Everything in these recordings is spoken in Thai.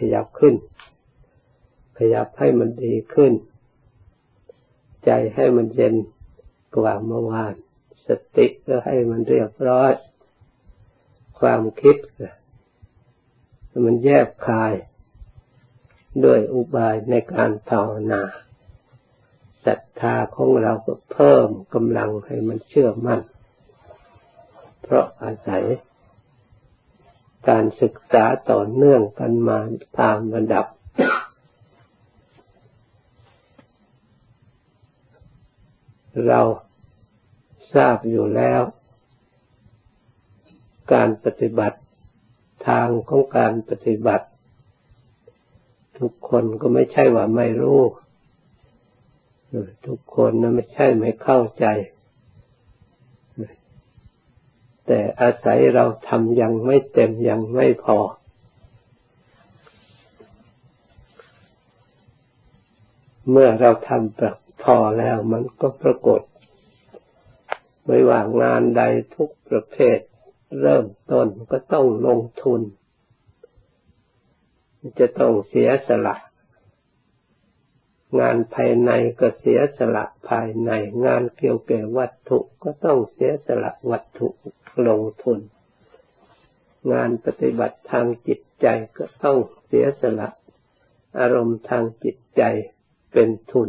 ขยับขึ้น ขยับให้มันดีขึ้น ใจให้มันเย็นกว่าเมื่อวาน สติก็ให้มันเรียบร้อย ความคิดมันแยบคาย ด้วยอุบายในการภาวนาศรัทธาของเราก็เพิ่มกำลังให้มันเชื่อมั่น เพราะอาศัย การศึกษาต่อเนื่องกันมาตามระดับ เราทราบอยู่แล้ว การปฏิบัติทางของการปฏิบัติ ทุกคนก็ไม่ใช่ว่าไม่รู้ ทุกคนนะไม่ใช่ไม่เข้าใจ แต่อาศัยเราทำยังไม่เต็มยังไม่พอ เมื่อเราทำพอแล้วมันก็ปรากฏ ไม่ว่างานใดทุกประเภท เริ่มต้นก็ต้องลงทุน จะต้องเสียสละ งานภายในก็เสียสละภายใน งานเกี่ยวกับวัตถุก็ต้องเสียสละวัตถุลงทุน งานปฏิบัติทางจิตใจก็ต้องเสียสละ อารมณ์ทางจิตใจเป็นทุน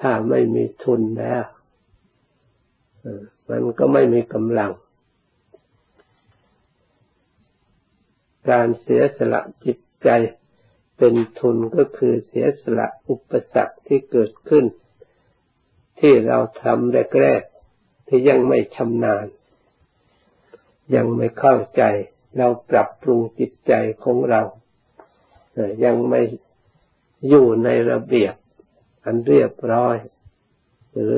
ถ้าไม่มีทุนแล้วมันก็ไม่มีกำลัง การเสียสละจิต ใจเป็นทุนก็คือเสียสละอุปสรรคที่เกิดขึ้น ที่เราทำแรกๆที่ยังไม่ชำนาญ ยังไม่เข้าใจ เราปรับปรุงจิตใจของเรายังไม่อยู่ในระเบียบ อันเรียบร้อย หรือ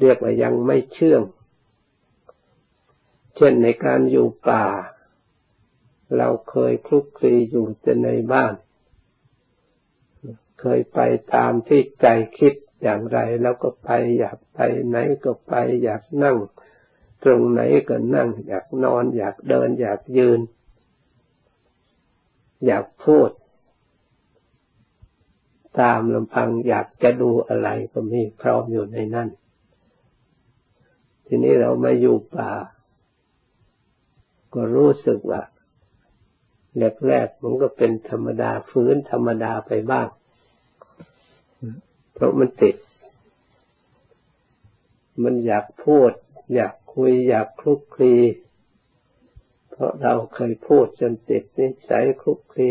เรียกว่ายังไม่เชื่องเช่นในการอยู่ป่า เราเคยคลุกคลีอยู่ในบ้าน เคยไปตามที่ใจคิดอย่างไรแล้วก็ไปอยากไปไหนก็ไป อยากนั่ง ตรงไหนก็นั่ง อยากนอน อยากเดิน อยากยืน อยากพูด ตามลำพังอยากจะดูอะไรก็มีพร้อมอยู่ในนั้นทีนี้เรามาอยู่ป่า ก็รู้สึกว่า แรกๆมันก็เป็นธรรมดาฟื้นธรรมดาไปบ้าง เพราะมันติด มันอยากพูด อยากคุย อยากคลุกคลี เพราะเราเคยพูดจนติดนิสัยคลุกคลี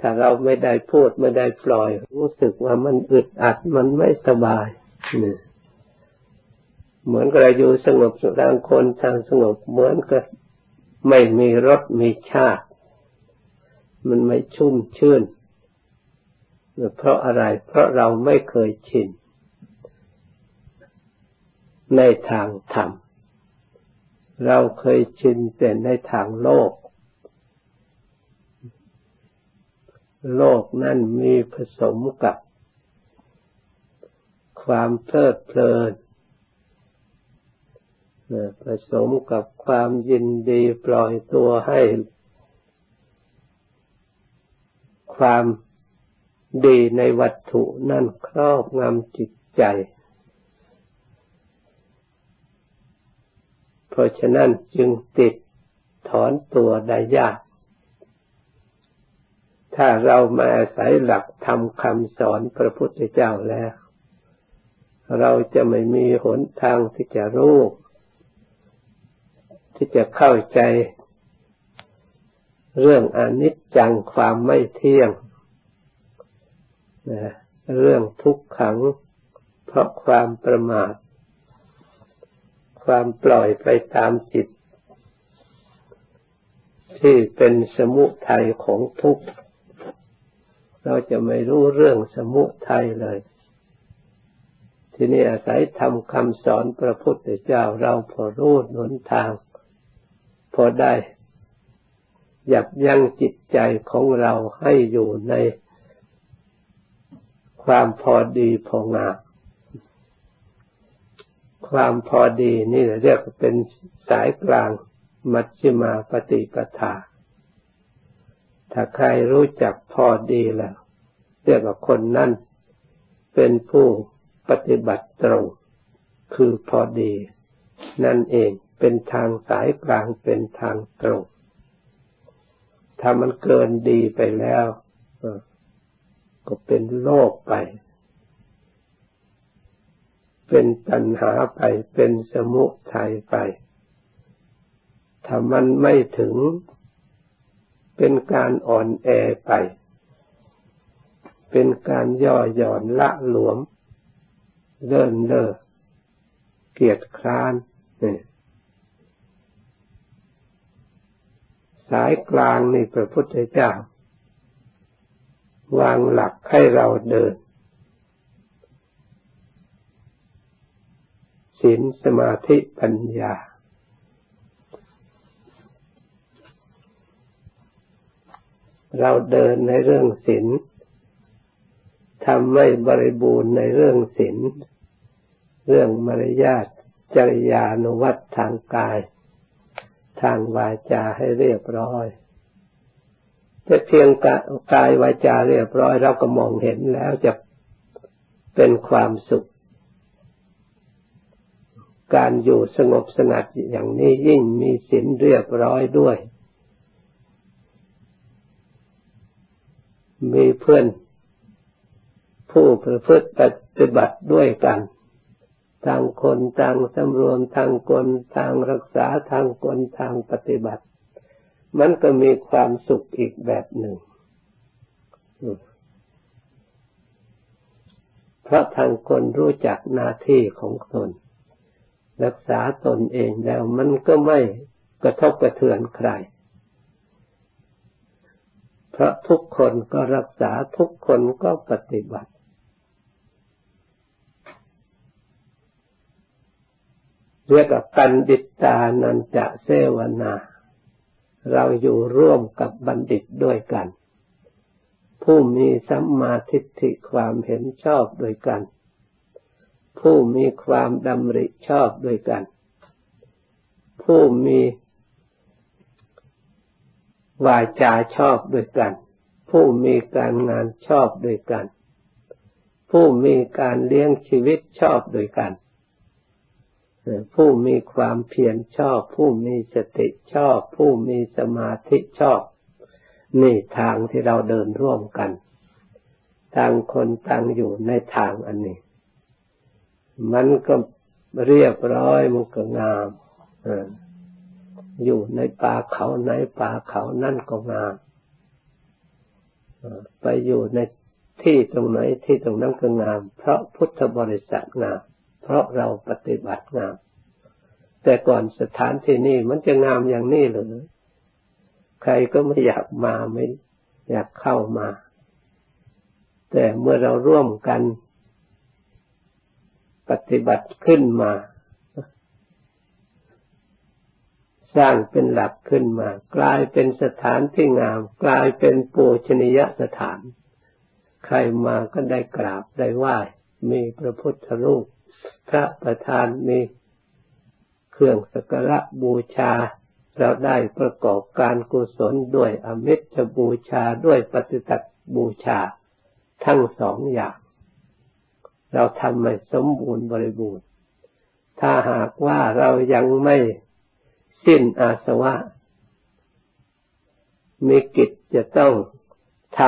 ถ้าเราไม่ได้พูดไม่ได้ปล่อย รู้สึกว่ามันอึดอัดมันไม่สบายนี่เหมือนกับเราอยู่สงบสุขางคนทางสงบเหมือนกับไม่มีรสมีชาติ มันไม่ชุ่มชื่น เพราะอะไร เพราะเราไม่เคยชินในทางธรรม เราเคยชินแต่ในทางโลก โลกนั่นมีผสมกับ ความเพลิดเพลินผสมกับความยินดีปล่อยตัวให้ ความดีในวัตถุนั่นครอบงำจิตใจ เพราะฉะนั้นจึงติดถอนตัวได้ยาก ถ้าเรามาอาศัยหลักธรรมคำสอนพระพุทธเจ้าแล้ว เราจะไม่มีหนทางที่จะรู้ที่จะเข้าใจ เรื่องอนิจจังความไม่เที่ยงนะเรื่องทุกขัง เพราะความประมาท ความปล่อยไปตามจิต ที่เป็นสมุทัยของทุกข์เราจะไม่รู้เรื่องสมุทัยเลย ทีนี้อาศัยทำคำสอนพระพุทธเจ้าเราพอรู้หนทาง พอได้ ยับยั้งจิตใจของเราให้อยู่ในความพอดีพองามความพอดีนี่เรียกเป็นสายกลางมัชฌิมาปฏิปทา ถ้าใครรู้จักพอดีแล้ว เรียกว่าคนนั้นเป็นผู้ปฏิบัติตรง คือพอดี นั่นเองเป็นทางสายกลางเป็นทางตรง ถ้ามันเกินดีไปแล้วก็เป็นโลกไป เป็นตัณหาไป เป็นสมุทัยไป ถ้ามันไม่ถึง เป็นการอ่อนแอไป เป็นการย่อหย่อนละหลวม เลิ่นเล่อเกียจคร้านเนี่ย สายกลางในพระพุทธเจ้า วางหลักให้เราเดินศีลสมาธิปัญญา เราเดินในเรื่องศีลทำไม่บริบูรณ์ในเรื่องศีลเรื่องมารยาทจริยานุวัตทางกาย ทางวาจาให้เรียบร้อยจะเพียงกายวาจาเรียบร้อยเราก็มองเห็นแล้วจะเป็นความสุข การอยู่สงบสงัดอย่างนี้ยิ่งมีศีลเรียบร้อยด้วย มีเพื่อนผู้ประพฤติปฏิบัติด้วยกัน ทางคนทางสำรวมทางคนทางรักษาทางคนทางปฏิบัติ มันก็มีความสุขอีกแบบหนึ่ง เพราะทางคนรู้จักหน้าที่ของตน รักษาตนเองแล้วมันก็ไม่กระทบกระเทือนใคร เพราะทุกคนก็รักษาทุกคนก็ปฏิบัติ เรียกว่าปันดิตานันจะเสวนา เราอยู่ร่วมกับบัณฑิตด้วยกัน ผู้มีสัมมาทิฏฐิความเห็นชอบด้วยกัน ผู้มีความดำริชอบด้วยกัน ผู้มีวาจาชอบด้วยกัน ผู้มีการงานชอบด้วยกัน ผู้มีการเลี้ยงชีวิตชอบด้วยกัน ผู้มีความเพียรชอบ ผู้มีสติชอบ ผู้มีสมาธิชอบ นี่ทางที่เราเดินร่วมกันต่างคนต่างอยู่ในทางอันนี้ มันก็เรียบร้อยมันก็งามอยู่ในป่าเขาในป่าเขานั่นก็งามไปอยู่ในที่ตรงไหนที่ตรงนั้นก็งาม เพราะพุทธบริษัทงาม เพราะเราปฏิบัติงาม แต่ก่อนสถานที่นี่มันจะงามอย่างนี้หรือใครก็ไม่อยากมาไม่อยากเข้ามา แต่เมื่อเราร่วมกันปฏิบัติขึ้นมา สร้างเป็นหลักขึ้นมา กลายเป็นสถานที่งาม กลายเป็นปูชนียสถาน ใครมาก็ได้กราบได้ไหว้มีพระพุทธรูป พระประธานมีเครื่องสักการะบูชา เราได้ประกอบการกุศลด้วยอมิตรบูชาด้วยปฏิตับูชาทั้งสองอย่าง เราทำไม่สมบูรณ์บริบูรณ์ ถ้าหากว่าเรายังไม่สิ้นอาสวะมีกิจจะต้องท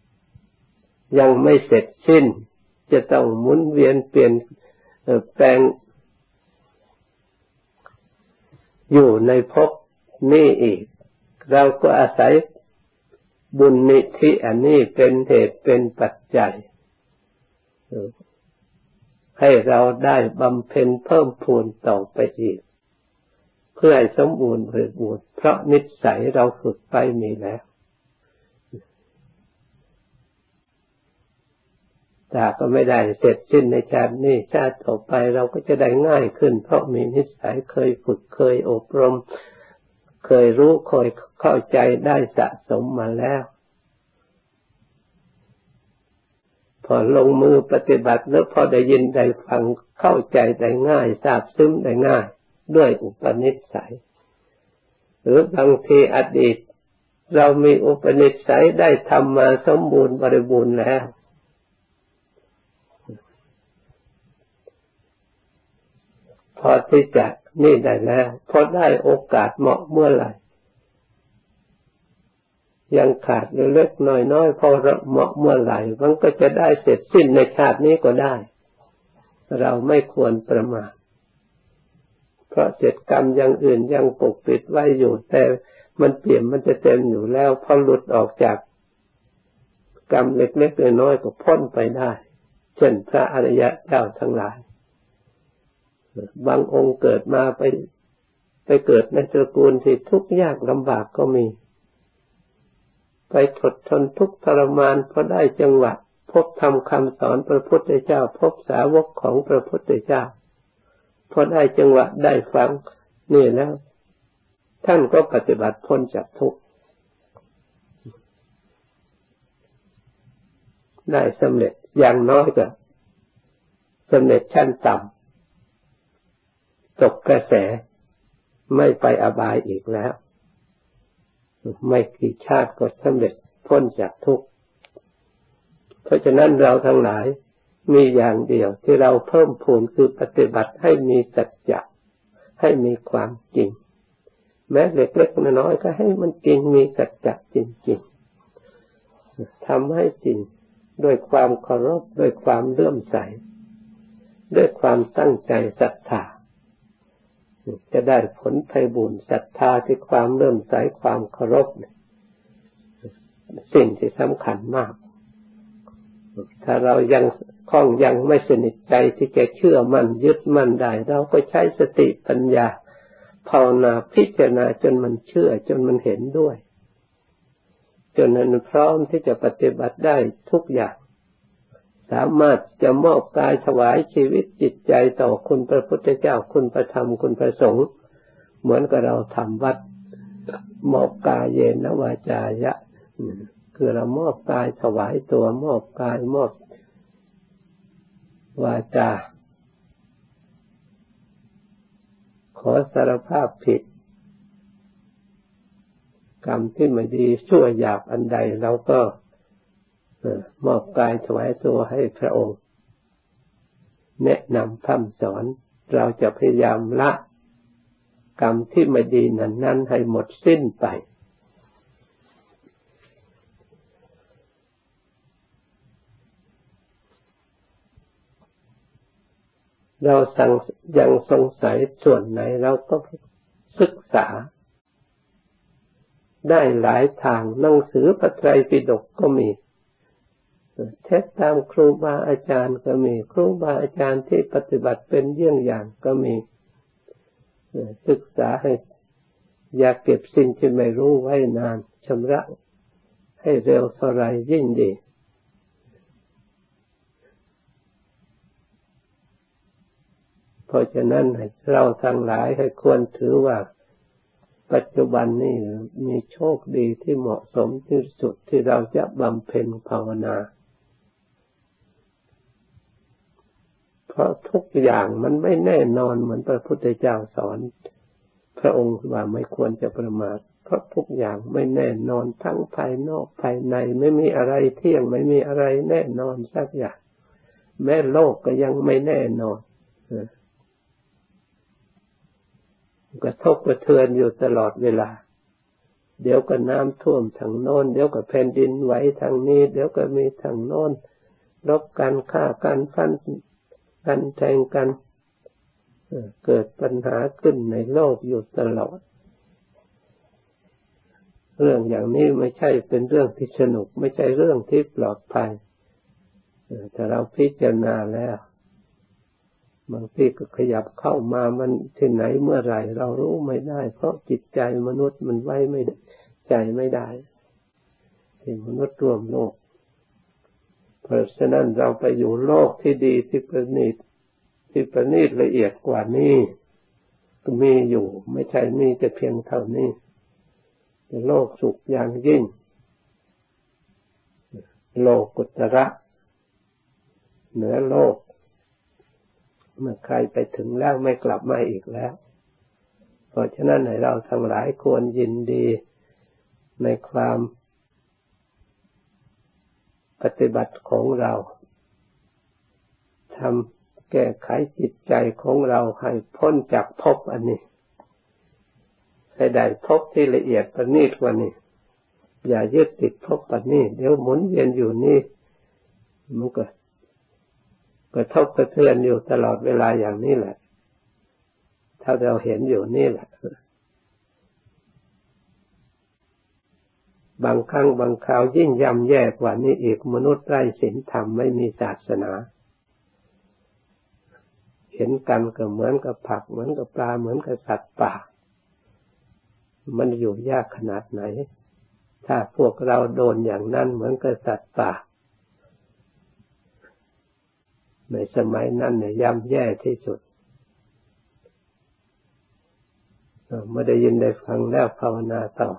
ำยังไม่เสร็จสิ้น จะต้องหมุนเวียนเปลี่ยน แปลงอยู่ในภพนี้อีก เราก็อาศัยบุญนิธิอันนี้เป็นเหตุเป็นปัจจัย ให้เราได้บำเพ็ญเพิ่มพูนต่อไปอีก เพื่อให้สมบูรณ์บริบูรณ์เพราะนิสัยเราฝึกไปมีแล้ว แต่ก็ไม่ได้เสร็จสิ้นในชาตินี้ชาติต่อไปเราก็จะได้ง่ายขึ้น เพราะมีนิสัยเคยฝึกเคยอบรม เคยรู้เคยเข้าใจได้สะสมมาแล้ว พอลงมือปฏิบัติแล้วพอได้ยินได้ฟังเข้าใจได้ง่ายทราบซึ้งได้ง่าย ด้วยอุปนิสัย หรือบางทีอดีต เรามีอุปนิสัยได้ทำมาสมบูรณ์บริบูรณ์แล้ว พอที่จะนี่ได้แล้วพอได้โอกาสเหมาะเมื่อไหร่ ยังขาดเล็กน้อยๆพอเหมาะเมื่อไหร่มันก็จะได้เสร็จสิ้นในชาตินี้ก็ได้ เราไม่ควรประมาทเพราะเสร็จกรรมอย่างอื่นยังปกปิดไว้อยู่ แต่มันเปลี่ยนมันจะเต็มอยู่แล้วพอหลุดออกจากกรรมเล็กๆน้อยๆก็พ้นไปได้ เช่นพระอริยะเจ้าทั้งหลาย บางองค์เกิดมาไปไปเกิดในตระกูลที่ทุกข์ยากลำบากก็มี ไปทดทนทุกข์ทรมานเพราะได้จังหวะพบทำคำสอนพระพุทธเจ้า พบสาวกของพระพุทธเจ้าพอได้จังหวะได้ฟังนี่แล้ว ท่านก็ปฏิบัติพ้นจากทุกข์ได้สำเร็จอย่างน้อยก็สำเร็จชั้นต่ำ ตกกระแส ไม่ไปอบายอีกแล้ว ไม่กี่ชาติก็สำเร็จพ้นจากทุกข์ เพราะฉะนั้นเราทั้งหลายมีอย่างเดียวที่เราเพิ่มพูนคือปฏิบัติให้มีสัจจะให้มีความจริง แม้เล็กๆน้อยๆก็ให้มันจริงมีสัจจะจริงๆทำให้จริงด้วยความเคารพด้วยความเลื่อมใส ด้วยความตั้งใจศรัทธา จะได้ผลไพบุญศรัทธาที่ความเลื่มใสความเคารพสิ่งที่สำคัญมาก ถ้าเรายังข้องยังไม่สนิทใจที่จะเชื่อมันยึดมั่นได้เราก็ใช้สติปัญญาภาวนาพิจารณาจนมันเชื่อจนมันเห็นด้วย จนมันพร้อมที่จะปฏิบัติได้ทุกอย่าง สามารถจะมอบกายถวายชีวิตจิตใจต่อคุณพระพุทธเจ้าคุณพระธรรมคุณพระสงฆ์เหมือนกับเราทำวัด มอบกายเยนวาจายะ คือเรามอบกายถวายตัวมอบกายมอบวาจา ขอสารภาพผิด กรรมที่ไม่ดีชั่วหยาบอันใดเราก็ มอบกายถวายตัวให้พระองค์ แนะนำคำสอนเราจะพยายามละกรรมที่ไม่ดีนั้นนั้นให้หมดสิ้นไป เราสังยังสงสัยส่วนไหนเราก็ศึกษา ได้หลายทางหนังสือพระไตรปิฎกก็มี เทศตามครูบาอาจารย์ก็มี ครูบาอาจารย์ที่ปฏิบัติเป็นเยี่ยงอย่างก็มี ศึกษาให้อย่าเก็บสิ่งที่ไม่รู้ไว้นานชำระให้เร็วเท่าไรยิ่งดีเพราะฉะนั้นเราทั้งหลายให้ควรถือว่าปัจจุบันนี้มีโชคดีที่เหมาะสมที่สุดที่เราจะบำเพ็ญภาวนา เพ ราะทุกอย่างมันไม่แน่นอนเหมือนพระพุทธเจ้าสอน พระองค์ว่าไม่ควรจะประมาทเพราะทุกอย่างไม่แน่นอนทั้งภายนอกภายในไม่มีอะไรเที่ยงไม่มีอะไรแน่นอนสักอย่าง แม้โลกก็ยังไม่แน่นอนกระทบกระเทือนอยู่ตลอดเวลา เดี๋ยวก็น้ำท่วมทางโน้น เดี๋ยวก็แผ่นดินไหวทางนี้ เดี๋ยวก็มีทางโน้นรบกันฆ่ากันฟัน กันแทงกันเกิดปัญหาขึ้นในโลกอยู่ตลอด เรื่องอย่างนี้ไม่ใช่เป็นเรื่องที่สนุก ไม่ใช่เรื่องที่ปลอดภัยแต่เราพิจารณาแล้วบางทีก็ขยับเข้ามามันที่ไหนเมื่อไหร่เรารู้ไม่ได้ เพราะจิตใจมนุษย์มันไว้ไม่ใจไม่ได้ที่มนุษย์รวมโลก เพราะฉะนั้นเราไปอยู่โลกที่ดีที่ประณีตที่ประณีตละเอียดกว่านี้ก็มีอยู่ ไม่ใช่มีแต่เพียงเท่านี้โลกสุขอย่างยิ่ง โลกุตระ เหนือโลก เมื่อใครไปถึงแล้วไม่กลับมาอีกแล้ว เพราะฉะนั้นให้เราทั้งหลายควรยินดีในความ ปฏิบัติของเราทำแก้ไขจิตใจของเราให้พ้นจากภพอันนี้ ให้ได้ภพที่ละเอียดประณีตกว่านี้ อย่ายึดติดภพอันนี้ เดี๋ยวหมุนเวียนอยู่นี่มันก็กระทบกระเทือนอยู่ตลอดเวลาอย่างนี้แหละ ถ้าเราเห็นอยู่นี่แหละ บางครั้งบางคราวยิ่งย่ำแย่กว่านี้อีกมนุษย์ไร้ศีลธรรมไม่มีศาสนา เห็นกันก็เหมือนกับผักเหมือนกับปลาเหมือนกับสัตว์ป่า มันอยู่ยากขนาดไหน ถ้าพวกเราโดนอย่างนั้นเหมือนกับสัตว์ป่า ในสมัยนั้นเนี่ยย่ำแย่ที่สุดไม่ได้ยินได้ฟังแล้วภาวนาต่อ